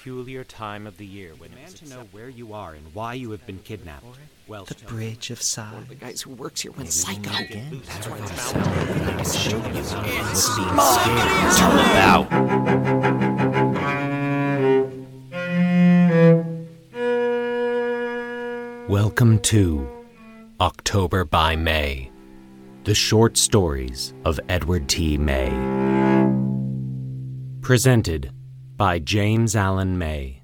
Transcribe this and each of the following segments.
peculiar time of the year when demand to know where you are and why you have been kidnapped. Well, The Bridge of Sighs. The guys who works here went psycho. That's why it's about. saying. What's being scared is all about. Welcome to October by May, the short stories of Edward T. May. Presented by James Allen May.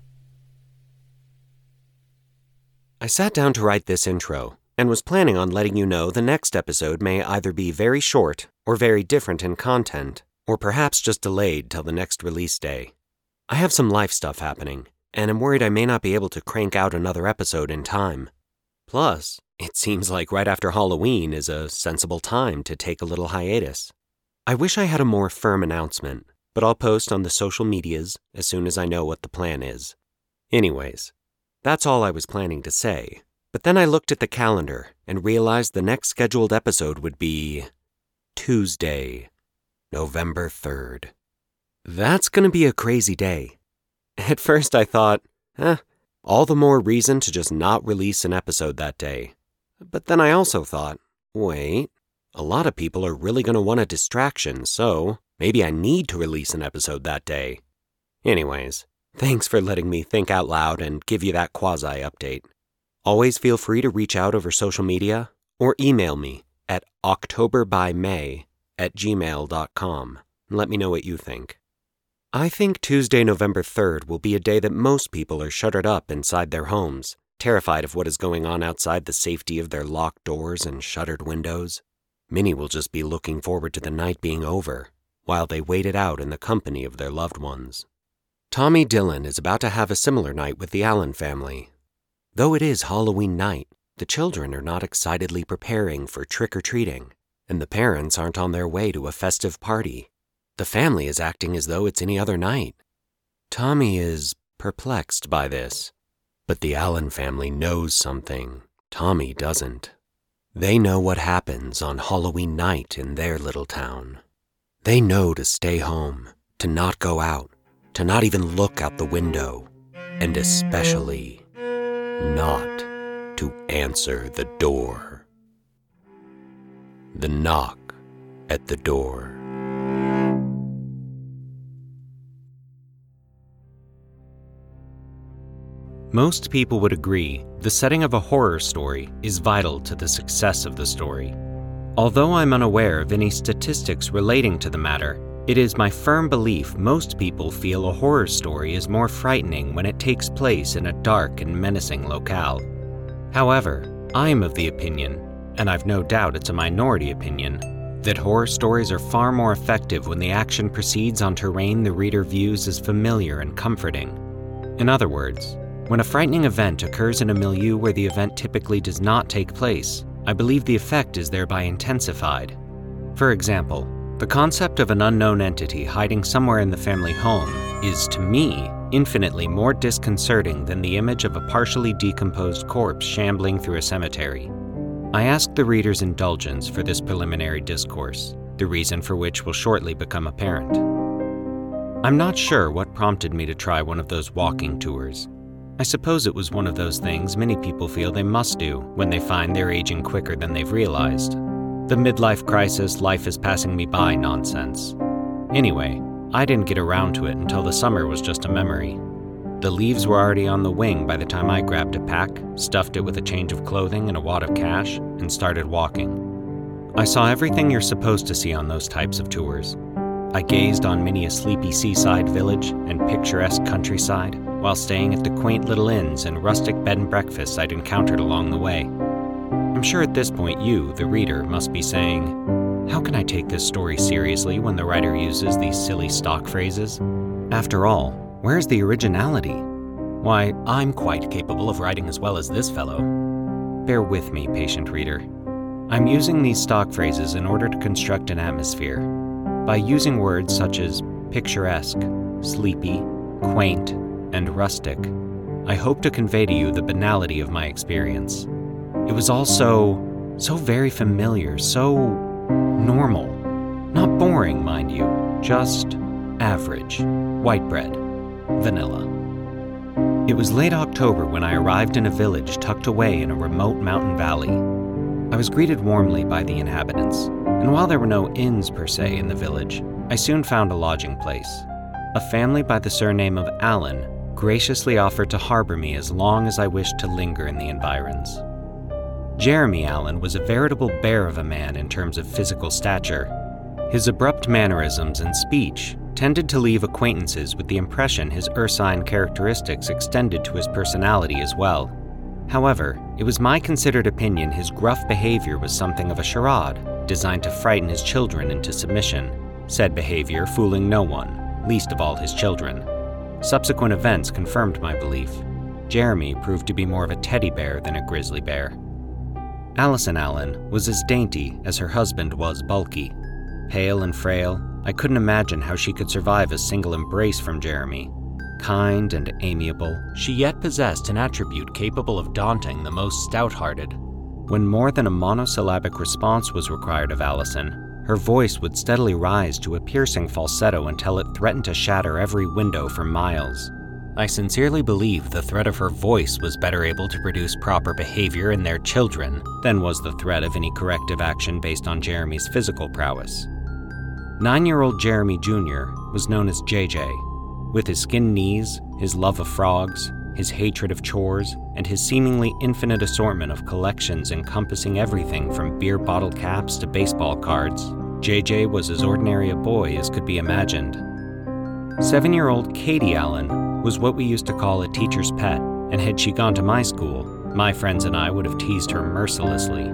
I sat down to write this intro and was planning on letting you know the next episode may either be very short or very different in content, or perhaps just delayed till the next release day. I have some life stuff happening, and am worried I may not be able to crank out another episode in time. Plus, it seems like right after Halloween is a sensible time to take a little hiatus. I wish I had a more firm announcement, but I'll post on the social medias as soon as I know what the plan is. Anyways, that's all I was planning to say. But then I looked at the calendar and realized the next scheduled episode would be Tuesday, November 3rd. That's going to be a crazy day. At first I thought, eh, all the more reason to just not release an episode that day. But then I also thought, wait, a lot of people are really going to want a distraction, so maybe I need to release an episode that day. Anyways, thanks for letting me think out loud and give you that quasi update. Always feel free to reach out over social media or email me at octoberbymay at gmail.com and let me know what you think. I think Tuesday, November 3rd will be a day that most people are shuttered up inside their homes, terrified of what is going on outside the safety of their locked doors and shuttered windows. Many will just be looking forward to the night being over, while they waited out in the company of their loved ones. Tommy Dillon is about to have a similar night with the Allen family. Though it is Halloween night, the children are not excitedly preparing for trick or treating, and the parents aren't on their way to a festive party. The family is acting as though it's any other night. Tommy is perplexed by this, but the Allen family knows something Tommy doesn't. They know what happens on Halloween night in their little town. They know to stay home, to not go out, to not even look out the window, and especially not to answer the door. The knock at the door. Most people would agree the setting of a horror story is vital to the success of the story. Although I'm unaware of any statistics relating to the matter, it is my firm belief most people feel a horror story is more frightening when it takes place in a dark and menacing locale. However, I am of the opinion, and I've no doubt it's a minority opinion, that horror stories are far more effective when the action proceeds on terrain the reader views as familiar and comforting. In other words, when a frightening event occurs in a milieu where the event typically does not take place, I believe the effect is thereby intensified. For example, the concept of an unknown entity hiding somewhere in the family home is, to me, infinitely more disconcerting than the image of a partially decomposed corpse shambling through a cemetery. I ask the reader's indulgence for this preliminary discourse, the reason for which will shortly become apparent. I'm not sure what prompted me to try one of those walking tours. I suppose it was one of those things many people feel they must do when they find they're aging quicker than they've realized. The midlife crisis, life is passing me by nonsense. Anyway, I didn't get around to it until the summer was just a memory. The leaves were already on the wing by the time I grabbed a pack, stuffed it with a change of clothing and a wad of cash, and started walking. I saw everything you're supposed to see on those types of tours. I gazed on many a sleepy seaside village and picturesque countryside while staying at the quaint little inns and rustic bed and breakfasts I'd encountered along the way. I'm sure at this point you, the reader, must be saying, How can I take this story seriously when the writer uses these silly stock phrases? After all, where's the originality? Why, I'm quite capable of writing as well as this fellow. Bear with me, patient reader. I'm using these stock phrases in order to construct an atmosphere. By using words such as picturesque, sleepy, quaint, and rustic, I hope to convey to you the banality of my experience. It was all so, so very familiar, so normal. Not boring, mind you, just average, white bread, vanilla. It was late October when I arrived in a village tucked away in a remote mountain valley. I was greeted warmly by the inhabitants, and while there were no inns per se in the village, I soon found a lodging place. A family by the surname of Allen graciously offered to harbor me as long as I wished to linger in the environs. Jeremy Allen was a veritable bear of a man in terms of physical stature. His abrupt mannerisms and speech tended to leave acquaintances with the impression his ursine characteristics extended to his personality as well. However, it was my considered opinion his gruff behavior was something of a charade, designed to frighten his children into submission, said behavior fooling no one, least of all his children. Subsequent events confirmed my belief. Jeremy proved to be more of a teddy bear than a grizzly bear. Allison Allen was as dainty as her husband was bulky. Pale and frail, I couldn't imagine how she could survive a single embrace from Jeremy. Kind and amiable, she yet possessed an attribute capable of daunting the most stout hearted. When more than a monosyllabic response was required of Allison, her voice would steadily rise to a piercing falsetto until it threatened to shatter every window for miles. I sincerely believe the threat of her voice was better able to produce proper behavior in their children than was the threat of any corrective action based on Jeremy's physical prowess. Nine year old Jeremy Jr. was known as JJ. With his skinned knees, his love of frogs, his hatred of chores, and his seemingly infinite assortment of collections encompassing everything from beer bottle caps to baseball cards, JJ was as ordinary a boy as could be imagined. Seven year old Katie Allen was what we used to call a teacher's pet, and had she gone to my school, my friends and I would have teased her mercilessly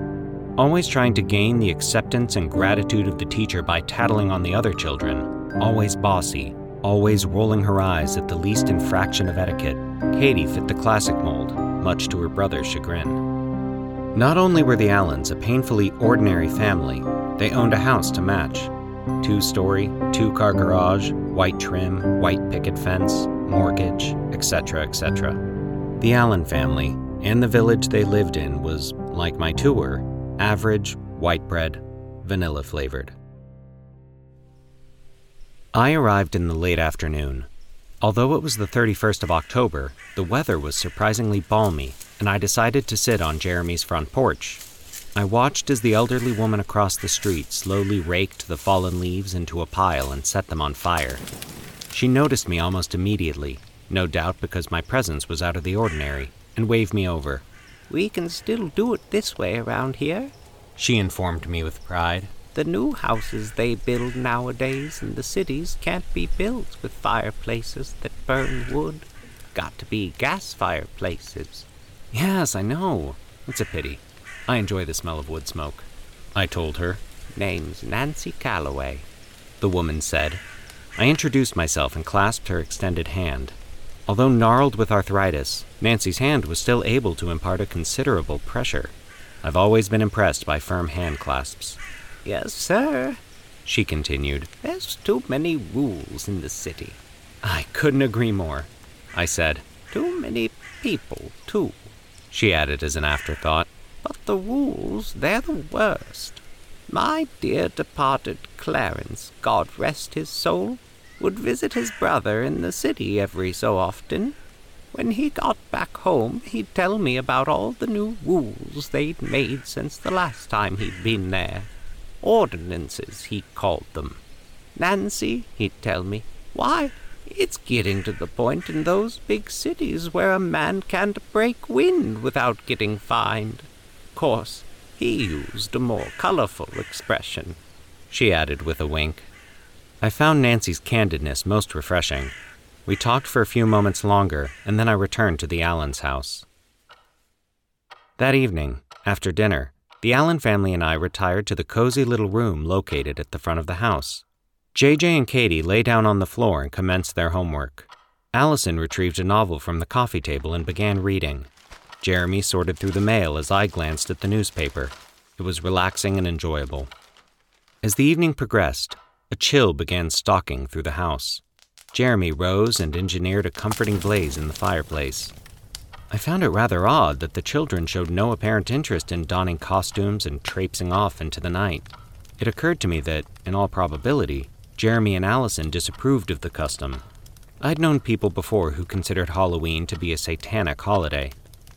always trying to gain the acceptance and gratitude of the teacher by tattling on the other children, always bossy, always rolling her eyes at the least infraction of etiquette, Katie fit the classic mold, much to her brother's chagrin. Not only were the Allens a painfully ordinary family, they owned a house to match two story, two car garage, white trim, white picket fence, mortgage, etc., etc. The Allen family and the village they lived in was, like my tour, average, white bread, vanilla flavored. I arrived in the late afternoon. Although it was the 31st of October, the weather was surprisingly balmy, and I decided to sit on Jeremy's front porch. I watched as the elderly woman across the street slowly raked the fallen leaves into a pile and set them on fire. She noticed me almost immediately, no doubt because my presence was out of the ordinary, and waved me over. We can still do it this way around here, she informed me with pride. The new houses they build nowadays in the cities can't be built with fireplaces that burn wood. Got to be gas fireplaces. Yes, I know. It's a pity. I enjoy the smell of wood smoke. I told her. Name's Nancy Calloway, the woman said. I introduced myself and clasped her extended hand. Although gnarled with arthritis, Nancy's hand was still able to impart a considerable pressure. I've always been impressed by firm hand clasps. Yes, sir, she continued. There's too many rules in the city. I couldn't agree more, I said. Too many people, too, she added as an afterthought. But the rules, they're the worst. My dear departed Clarence, God rest his soul, would visit his brother in the city every so often. When he got back home, he'd tell me about all the new rules they'd made since the last time he'd been there. Ordinances, he called them. Nancy, he'd tell me, why, it's getting to the point in those big cities where a man can't break wind without getting fined. Of course, he used a more colorful expression, she added with a wink. I found Nancy's candidness most refreshing. We talked for a few moments longer, and then I returned to the Allen's house. That evening, after dinner, the Allen family and I retired to the cozy little room located at the front of the house. JJ and Katie lay down on the floor and commenced their homework. Allison retrieved a novel from the coffee table and began reading. Jeremy sorted through the mail as I glanced at the newspaper. It was relaxing and enjoyable. As the evening progressed, a chill began stalking through the house. Jeremy rose and engineered a comforting blaze in the fireplace. I found it rather odd that the children showed no apparent interest in donning costumes and traipsing off into the night. It occurred to me that, in all probability, Jeremy and Allison disapproved of the custom. I'd known people before who considered Halloween to be a satanic holiday.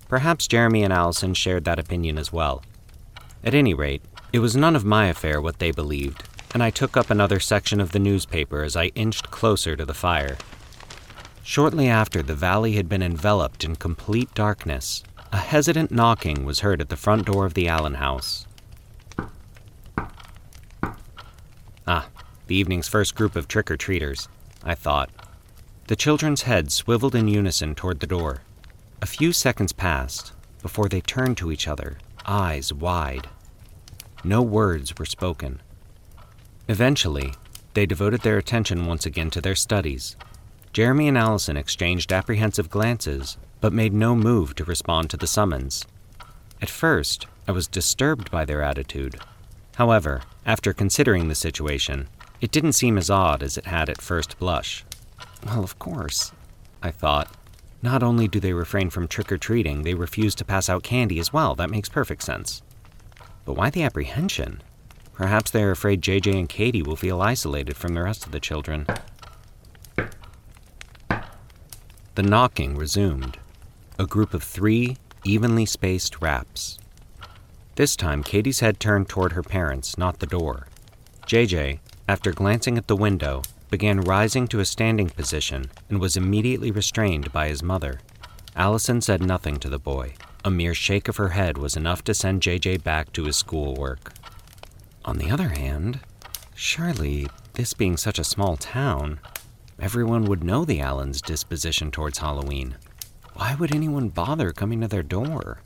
Perhaps Jeremy and Allison shared that opinion as well. At any rate, it was none of my affair what they believed, and I took up another section of the newspaper as I inched closer to the fire. Shortly after the valley had been enveloped in complete darkness, a hesitant knocking was heard at the front door of the Allen house. Ah, the evening's first group of trick or treaters, I thought. The children's heads swiveled in unison toward the door. A few seconds passed before they turned to each other, eyes wide. No words were spoken. Eventually, they devoted their attention once again to their studies. Jeremy and Allison exchanged apprehensive glances, but made no move to respond to the summons. At first, I was disturbed by their attitude. However, after considering the situation, it didn't seem as odd as it had at first blush. Well, of course, I thought. Not only do they refrain from trick or treating, they refuse to pass out candy as well. That makes perfect sense. But why the apprehension? Perhaps they're afraid JJ and Katie will feel isolated from the rest of the children. The knocking resumed. A group of three evenly spaced raps. This time, Katie's head turned toward her parents, not the door. JJ, after glancing at the window, began rising to a standing position and was immediately restrained by his mother. Allison said nothing to the boy. A mere shake of her head was enough to send JJ back to his schoolwork. On the other hand, surely, this being such a small town, everyone would know the Allens' disposition towards Halloween. Why would anyone bother coming to their door?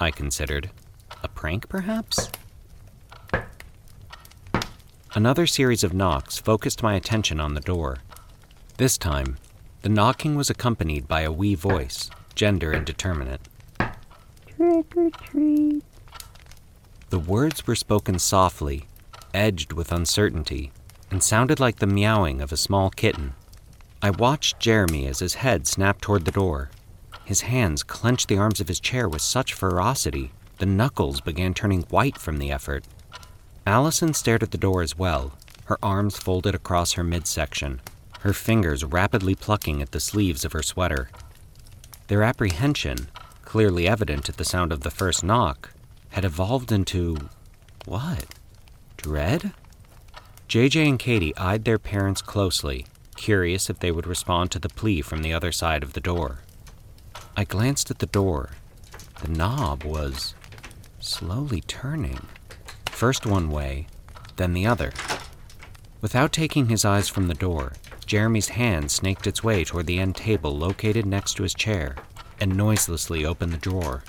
I considered. A prank, perhaps? Another series of knocks focused my attention on the door. This time, the knocking was accompanied by a wee voice, gender indeterminate. Trick or treat. The words were spoken softly, edged with uncertainty, and sounded like the meowing of a small kitten. I watched Jeremy as his head snapped toward the door. His hands clenched the arms of his chair with such ferocity, the knuckles began turning white from the effort. Allison stared at the door as well, her arms folded across her midsection, her fingers rapidly plucking at the sleeves of her sweater. Their apprehension, clearly evident at the sound of the first knock, had evolved into. what? Dread? JJ and Katie eyed their parents closely, curious if they would respond to the plea from the other side of the door. I glanced at the door. The knob was slowly turning first one way, then the other. Without taking his eyes from the door, Jeremy's hand snaked its way toward the end table located next to his chair and noiselessly opened the drawer.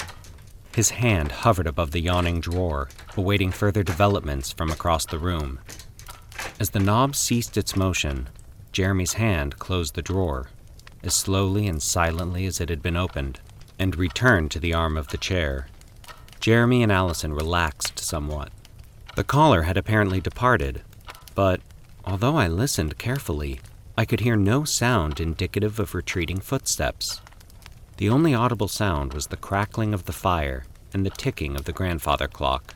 His hand hovered above the yawning drawer, awaiting further developments from across the room. As the knob ceased its motion, Jeremy's hand closed the drawer, as slowly and silently as it had been opened, and returned to the arm of the chair. Jeremy and Allison relaxed somewhat. The caller had apparently departed, but although I listened carefully, I could hear no sound indicative of retreating footsteps. The only audible sound was the crackling of the fire and the ticking of the grandfather clock.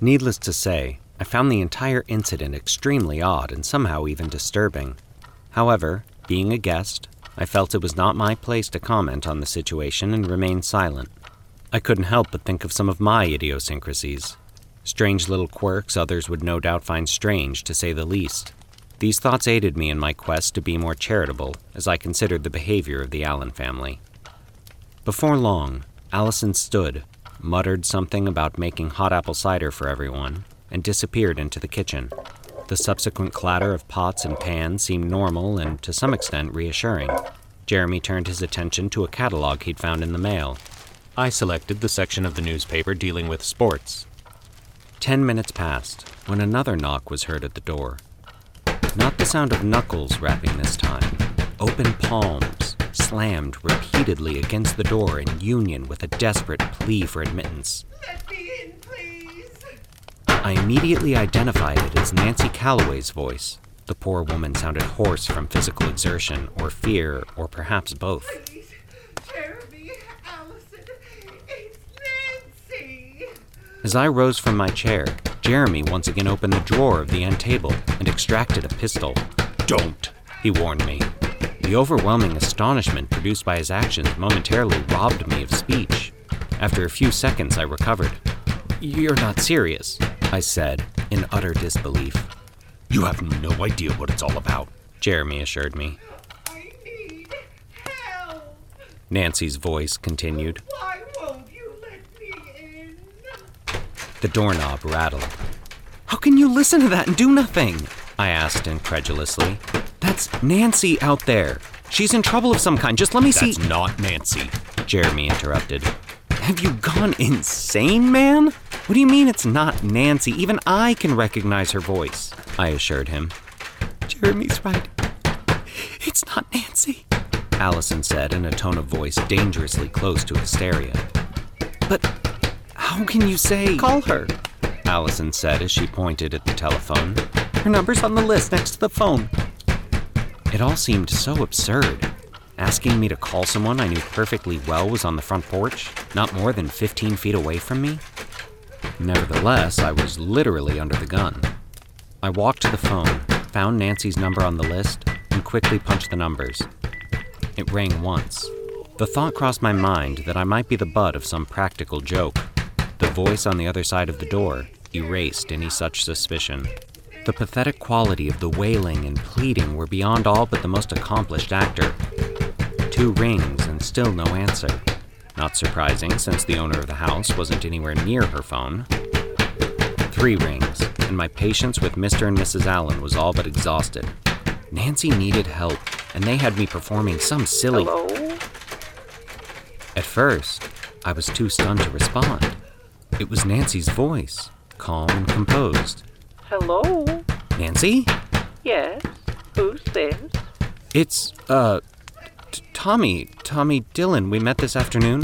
Needless to say, I found the entire incident extremely odd and somehow even disturbing. However, being a guest, I felt it was not my place to comment on the situation and remained silent. I couldn't help but think of some of my idiosyncrasies. Strange little quirks others would no doubt find strange, to say the least. These thoughts aided me in my quest to be more charitable as I considered the behavior of the Allen family. Before long, Allison stood, muttered something about making hot apple cider for everyone, and disappeared into the kitchen. The subsequent clatter of pots and pans seemed normal and, to some extent, reassuring. Jeremy turned his attention to a catalog he'd found in the mail I selected the section of the newspaper dealing with sports. Ten minutes passed when another knock was heard at the door. Not the sound of knuckles rapping this time. Open palms slammed repeatedly against the door in union with a desperate plea for admittance. Let me in, please. I immediately identified it as Nancy Calloway's voice. The poor woman sounded hoarse from physical exertion, or fear, or perhaps both. Jeremy. As I rose from my chair, Jeremy once again opened the drawer of the end table and extracted a pistol. Don't, he warned me. The overwhelming astonishment produced by his actions momentarily robbed me of speech. After a few seconds, I recovered. You're not serious, I said, in utter disbelief. You have no idea what it's all about. Jeremy assured me. I need help. Nancy's voice continued. Why won't you let me in? The doorknob rattled. How can you listen to that and do nothing? I asked incredulously. That's Nancy out there. She's in trouble of some kind. Just let me see. That's not Nancy. Jeremy interrupted. Have you gone insane, man? What do you mean it's not Nancy? Even I can recognize her voice, I assured him. Jeremy's right. It's not Nancy, Allison said in a tone of voice dangerously close to hysteria. But how can you say. Call her, Allison said as she pointed at the telephone. Her number's on the list next to the phone. It all seemed so absurd. Asking me to call someone I knew perfectly well was on the front porch, not more than 15 feet away from me. Nevertheless, I was literally under the gun. I walked to the phone, found Nancy's number on the list, and quickly punched the numbers. It rang once. The thought crossed my mind that I might be the butt of some practical joke. The voice on the other side of the door erased any such suspicion. The pathetic quality of the wailing and pleading were beyond all but the most accomplished actor. Two rings and still no answer. Not surprising, since the owner of the house wasn't anywhere near her phone. Three rings, and my patience with Mr. and Mrs. Allen was all but exhausted. Nancy needed help, and they had me performing some silly. Hello? At first, I was too stunned to respond. It was Nancy's voice, calm and composed. Hello? Nancy? Yes? Who's this? It's, uh, t- Tommy, Tommy Dillon. We met this afternoon.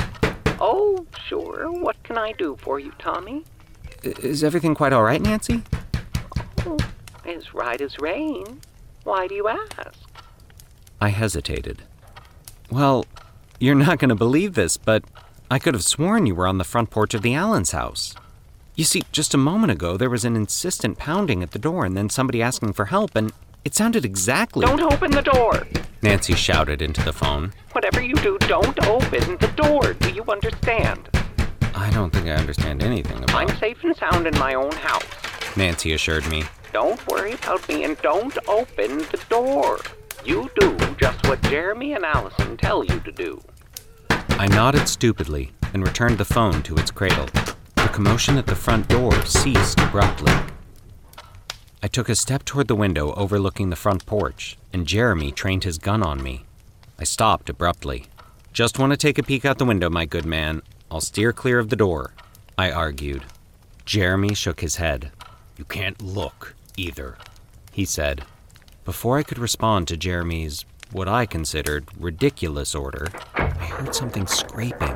Oh, sure. What can I do for you, Tommy? I- Is everything quite all right, Nancy? Oh, as right as rain. Why do you ask? I hesitated. Well, you're not going to believe this, but I could have sworn you were on the front porch of the Allens house. You see, just a moment ago, there was an insistent pounding at the door and then somebody asking for help, and it sounded exactly. Don't open the door! Nancy shouted into the phone. Whatever you do, don't open the door. Do you understand? I don't think I understand anything about I'm safe and sound in my own house. Nancy assured me. Don't worry about me and don't open the door. You do just what Jeremy and Allison tell you to do. I nodded stupidly and returned the phone to its cradle. The commotion at the front door ceased abruptly. I took a step toward the window overlooking the front porch, and Jeremy trained his gun on me. I stopped abruptly. Just want to take a peek out the window, my good man. I'll steer clear of the door, I argued. Jeremy shook his head. You can't look either. He said. Before I could respond to Jeremy's, what I considered, ridiculous order, I heard something scraping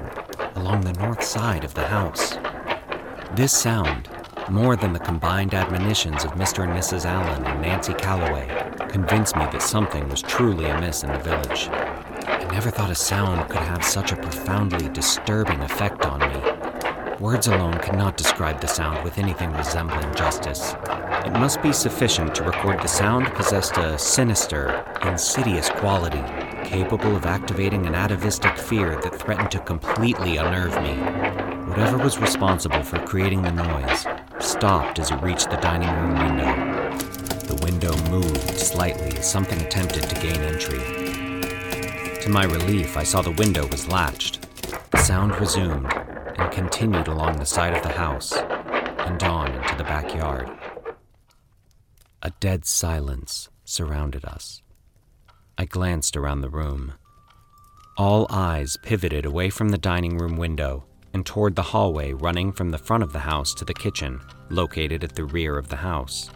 along the north side of the house. This sound, more than the combined admonitions of Mr. and Mrs. Allen and Nancy Calloway, convinced me that something was truly amiss in the village. I never thought a sound could have such a profoundly disturbing effect on me. Words alone cannot describe the sound with anything resembling justice. It must be sufficient to record the sound possessed a sinister, insidious quality, capable of activating an atavistic fear that threatened to completely unnerve me. Whatever was responsible for creating the noise stopped as it reached the dining room window. The window moved slightly as something attempted to gain entry. To my relief, I saw the window was latched. The sound resumed and continued along the side of the house and on into the backyard. A dead silence surrounded us. I glanced around the room. All eyes pivoted away from the dining room window and toward the hallway running from the front of the house to the kitchen, located at the rear of the house.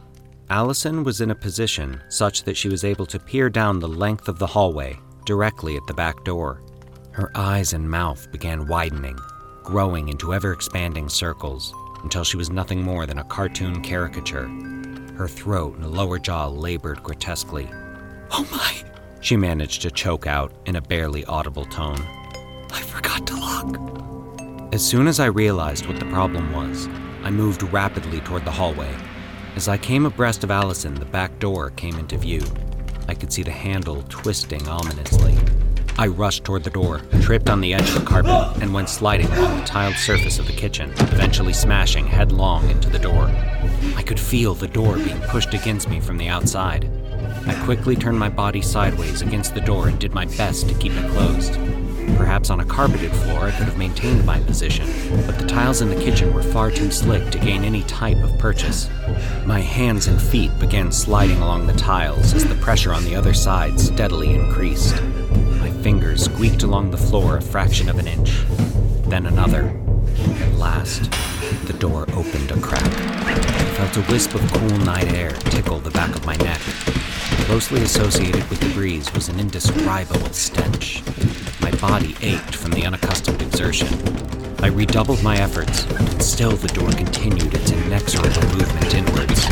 Allison was in a position such that she was able to peer down the length of the hallway directly at the back door. Her eyes and mouth began widening, growing into ever expanding circles until she was nothing more than a cartoon caricature. Her throat and lower jaw labored grotesquely. Oh my! She managed to choke out in a barely audible tone. I forgot to lock. As soon as I realized what the problem was, I moved rapidly toward the hallway. As I came abreast of Allison, the back door came into view. I could see the handle twisting ominously. I rushed toward the door, tripped on the edge of the carpet, and went sliding along the tiled surface of the kitchen, eventually smashing headlong into the door. I could feel the door being pushed against me from the outside. I quickly turned my body sideways against the door and did my best to keep it closed. Perhaps on a carpeted floor I could have maintained my position, but the tiles in the kitchen were far too slick to gain any type of purchase. My hands and feet began sliding along the tiles as the pressure on the other side steadily increased. My fingers squeaked along the floor a fraction of an inch, then another. At last, the door opened a crack. I felt a wisp of cool night air tickle the back of my neck. Closely associated with the breeze was an indescribable stench. Body ached from the unaccustomed exertion. I redoubled my efforts, and still the door continued its inexorable movement inwards.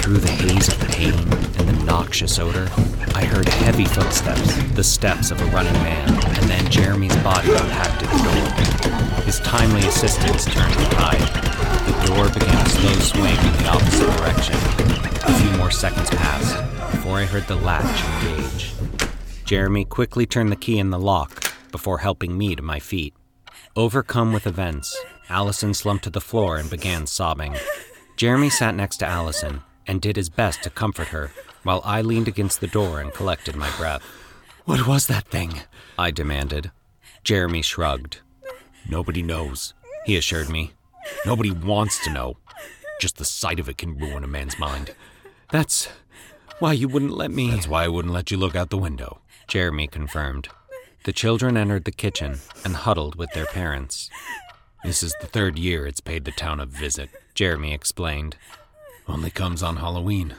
Through the haze of the pain and the noxious odor, I heard heavy footsteps, the steps of a running man, and then Jeremy's body impacted the door. His timely assistance turned the tide. The door began a slow swing in the opposite direction. A few more seconds passed before I heard the latch engage. Jeremy quickly turned the key in the lock before helping me to my feet. Overcome with events, Allison slumped to the floor and began sobbing. Jeremy sat next to Allison and did his best to comfort her, while I leaned against the door and collected my breath. What was that thing? I demanded. Jeremy shrugged. Nobody knows, he assured me. Nobody wants to know. Just the sight of it can ruin a man's mind. That's why you wouldn't let me. That's why I wouldn't let you look out the window. Jeremy confirmed. The children entered the kitchen and huddled with their parents. This is the third year it's paid the town a visit, Jeremy explained. Only comes on Halloween.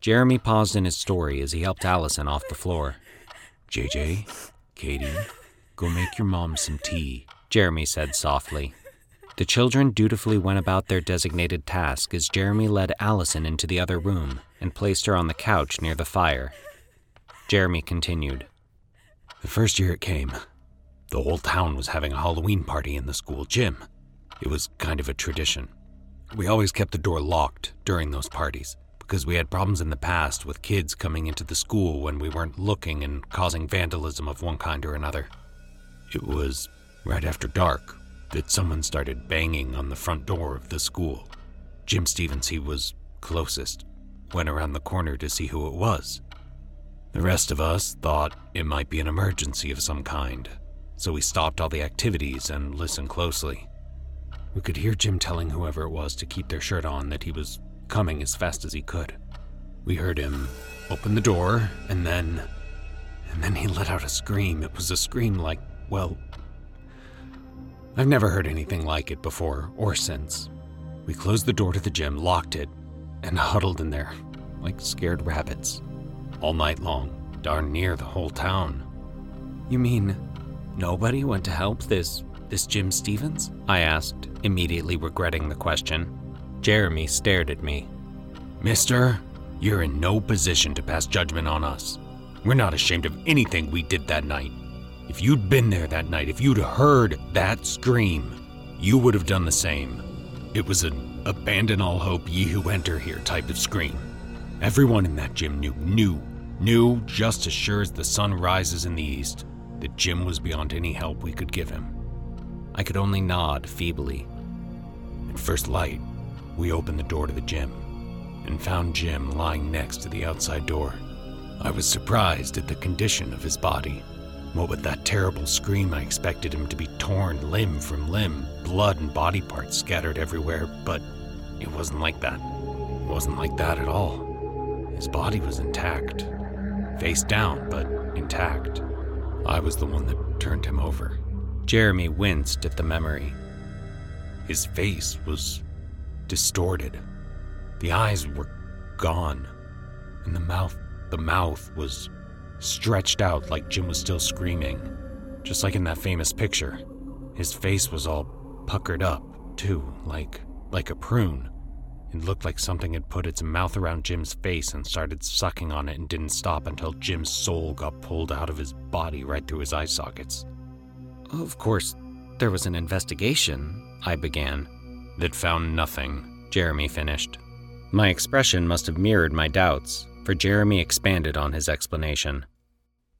Jeremy paused in his story as he helped Allison off the floor. JJ, Katie, go make your mom some tea, Jeremy said softly. The children dutifully went about their designated task as Jeremy led Allison into the other room and placed her on the couch near the fire. Jeremy continued. The first year it came, the whole town was having a Halloween party in the school gym. It was kind of a tradition. We always kept the door locked during those parties because we had problems in the past with kids coming into the school when we weren't looking and causing vandalism of one kind or another. It was right after dark that someone started banging on the front door of the school. Jim Stevens, he was closest, went around the corner to see who it was. The rest of us thought it might be an emergency of some kind, so we stopped all the activities and listened closely. We could hear Jim telling whoever it was to keep their shirt on that he was coming as fast as he could. We heard him open the door, and then. and then he let out a scream. It was a scream like, well. I've never heard anything like it before or since. We closed the door to the gym, locked it, and huddled in there like scared rabbits. All night long, darn near the whole town. You mean nobody went to help this this Jim Stevens? I asked, immediately regretting the question. Jeremy stared at me. Mister, you're in no position to pass judgment on us. We're not ashamed of anything we did that night. If you'd been there that night, if you'd heard that scream, you would have done the same. It was an abandon all hope ye who enter here type of scream. Everyone in that gym knew, knew, knew just as sure as the sun rises in the east that Jim was beyond any help we could give him. I could only nod feebly. At first light, we opened the door to the gym and found Jim lying next to the outside door. I was surprised at the condition of his body. What with that terrible scream, I expected him to be torn limb from limb, blood and body parts scattered everywhere, but it wasn't like that. It wasn't like that at all. His body was intact, face down, but intact. I was the one that turned him over. Jeremy winced at the memory. His face was distorted. The eyes were gone, and the mouth, the mouth was stretched out like Jim was still screaming, just like in that famous picture. His face was all puckered up, too, like like a prune. It looked like something had put its mouth around Jim's face and started sucking on it and didn't stop until Jim's soul got pulled out of his body right through his eye sockets. Of course, there was an investigation, I began. That found nothing, Jeremy finished. My expression must have mirrored my doubts, for Jeremy expanded on his explanation.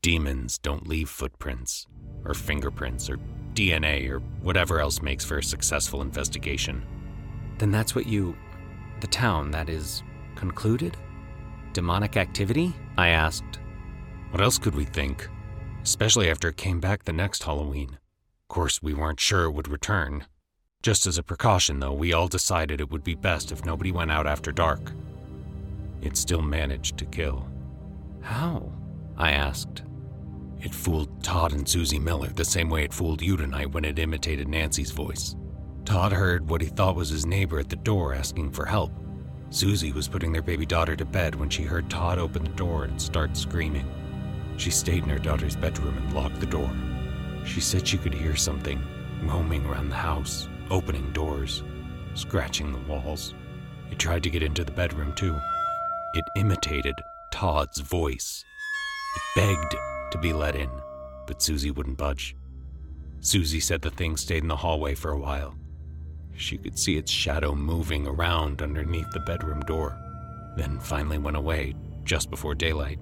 Demons don't leave footprints, or fingerprints, or DNA, or whatever else makes for a successful investigation. Then that's what you. The town, that is, concluded? Demonic activity? I asked. What else could we think? Especially after it came back the next Halloween. Of course, we weren't sure it would return. Just as a precaution, though, we all decided it would be best if nobody went out after dark. It still managed to kill. How? I asked. It fooled Todd and Susie Miller the same way it fooled you tonight when it imitated Nancy's voice. Todd heard what he thought was his neighbor at the door asking for help. Susie was putting their baby daughter to bed when she heard Todd open the door and start screaming. She stayed in her daughter's bedroom and locked the door. She said she could hear something roaming around the house, opening doors, scratching the walls. It tried to get into the bedroom too. It imitated Todd's voice. It begged to be let in, but Susie wouldn't budge. Susie said the thing stayed in the hallway for a while. She could see its shadow moving around underneath the bedroom door, then finally went away just before daylight.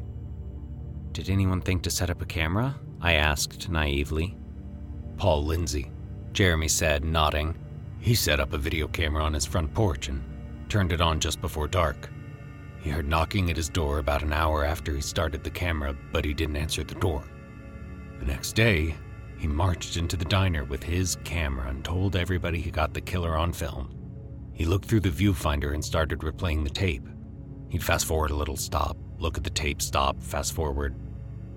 Did anyone think to set up a camera? I asked naively. Paul Lindsay, Jeremy said, nodding. he set up a video camera on his front porch and turned it on just before dark. He heard knocking at his door about an hour after he started the camera, but he didn't answer the door. The next day, he marched into the diner with his camera and told everybody he got the killer on film. He looked through the viewfinder and started replaying the tape. He'd fast forward a little, stop, look at the tape, stop, fast forward.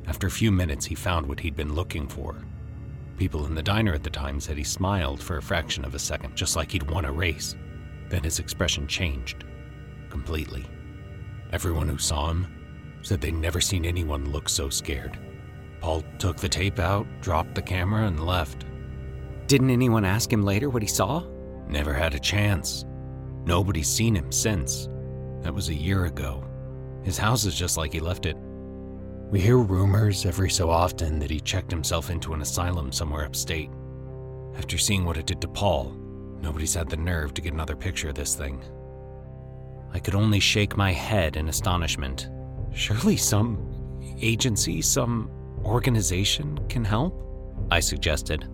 After a few minutes, he found what he'd been looking for. People in the diner at the time said he smiled for a fraction of a second, just like he'd won a race. Then his expression changed completely. Everyone who saw him said they'd never seen anyone look so scared. Paul took the tape out, dropped the camera, and left. Didn't anyone ask him later what he saw? Never had a chance. Nobody's seen him since. That was a year ago. His house is just like he left it. We hear rumors every so often that he checked himself into an asylum somewhere upstate. After seeing what it did to Paul, nobody's had the nerve to get another picture of this thing. I could only shake my head in astonishment. Surely some agency, some organization can help? I suggested.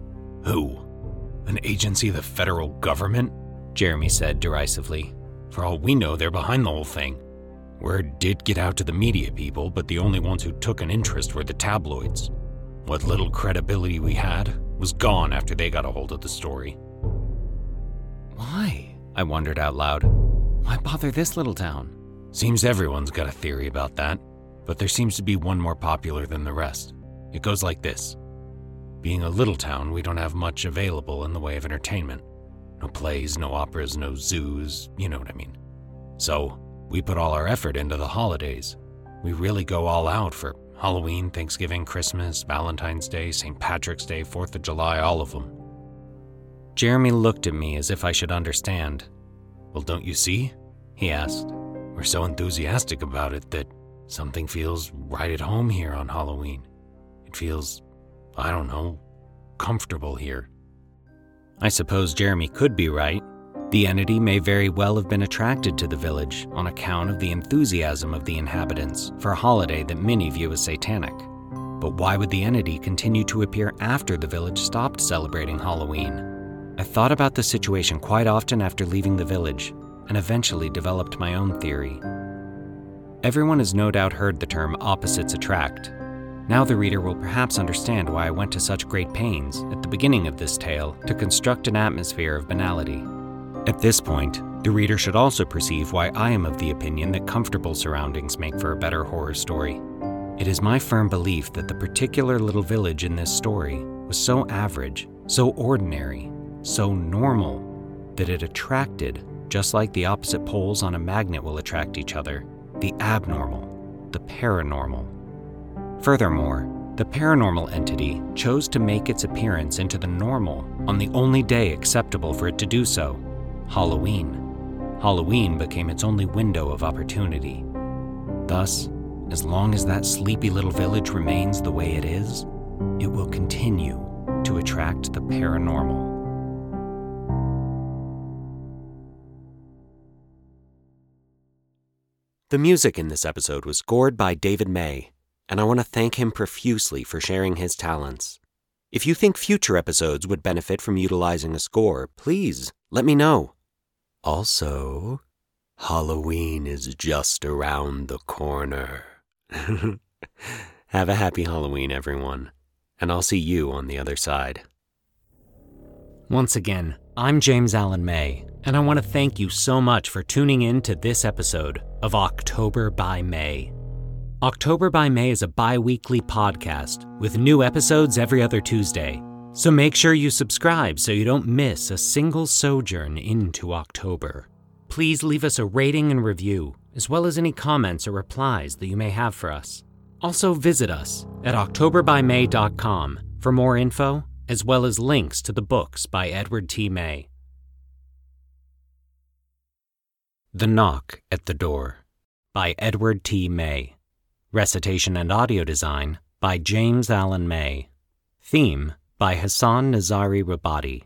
Who? An agency of the federal government? Jeremy said derisively. For all we know, they're behind the whole thing. Word did get out to the media people, but the only ones who took an interest were the tabloids. What little credibility we had was gone after they got a hold of the story. Why? I wondered out loud. Why bother this little town? Seems everyone's got a theory about that, but there seems to be one more popular than the rest. It goes like this Being a little town, we don't have much available in the way of entertainment. No plays, no operas, no zoos, you know what I mean. So, we put all our effort into the holidays. We really go all out for Halloween, Thanksgiving, Christmas, Valentine's Day, St. Patrick's Day, 4th of July, all of them. Jeremy looked at me as if I should understand. Well, don't you see? He asked. We're so enthusiastic about it that something feels right at home here on Halloween. It feels, I don't know, comfortable here. I suppose Jeremy could be right. The entity may very well have been attracted to the village on account of the enthusiasm of the inhabitants for a holiday that many view as satanic. But why would the entity continue to appear after the village stopped celebrating Halloween? I thought about the situation quite often after leaving the village and eventually developed my own theory. Everyone has no doubt heard the term opposites attract. Now the reader will perhaps understand why I went to such great pains at the beginning of this tale to construct an atmosphere of banality. At this point, the reader should also perceive why I am of the opinion that comfortable surroundings make for a better horror story. It is my firm belief that the particular little village in this story was so average, so ordinary, so normal, that it attracted, just like the opposite poles on a magnet will attract each other, the abnormal, the paranormal. Furthermore, the paranormal entity chose to make its appearance into the normal on the only day acceptable for it to do so Halloween. Halloween became its only window of opportunity. Thus, as long as that sleepy little village remains the way it is, it will continue to attract the paranormal. The music in this episode was scored by David May, and I want to thank him profusely for sharing his talents. If you think future episodes would benefit from utilizing a score, please let me know. Also, Halloween is just around the corner. Have a happy Halloween, everyone, and I'll see you on the other side. Once again, I'm James Allen May, and I want to thank you so much for tuning in to this episode of October by May. October by May is a bi weekly podcast with new episodes every other Tuesday. So make sure you subscribe so you don't miss a single sojourn into October. Please leave us a rating and review, as well as any comments or replies that you may have for us. Also, visit us at octoberbymay.com for more info, as well as links to the books by Edward T. May. The Knock at the Door by Edward T. May. Recitation and audio design by James Allen May. Theme by Hassan Nazari Rabadi.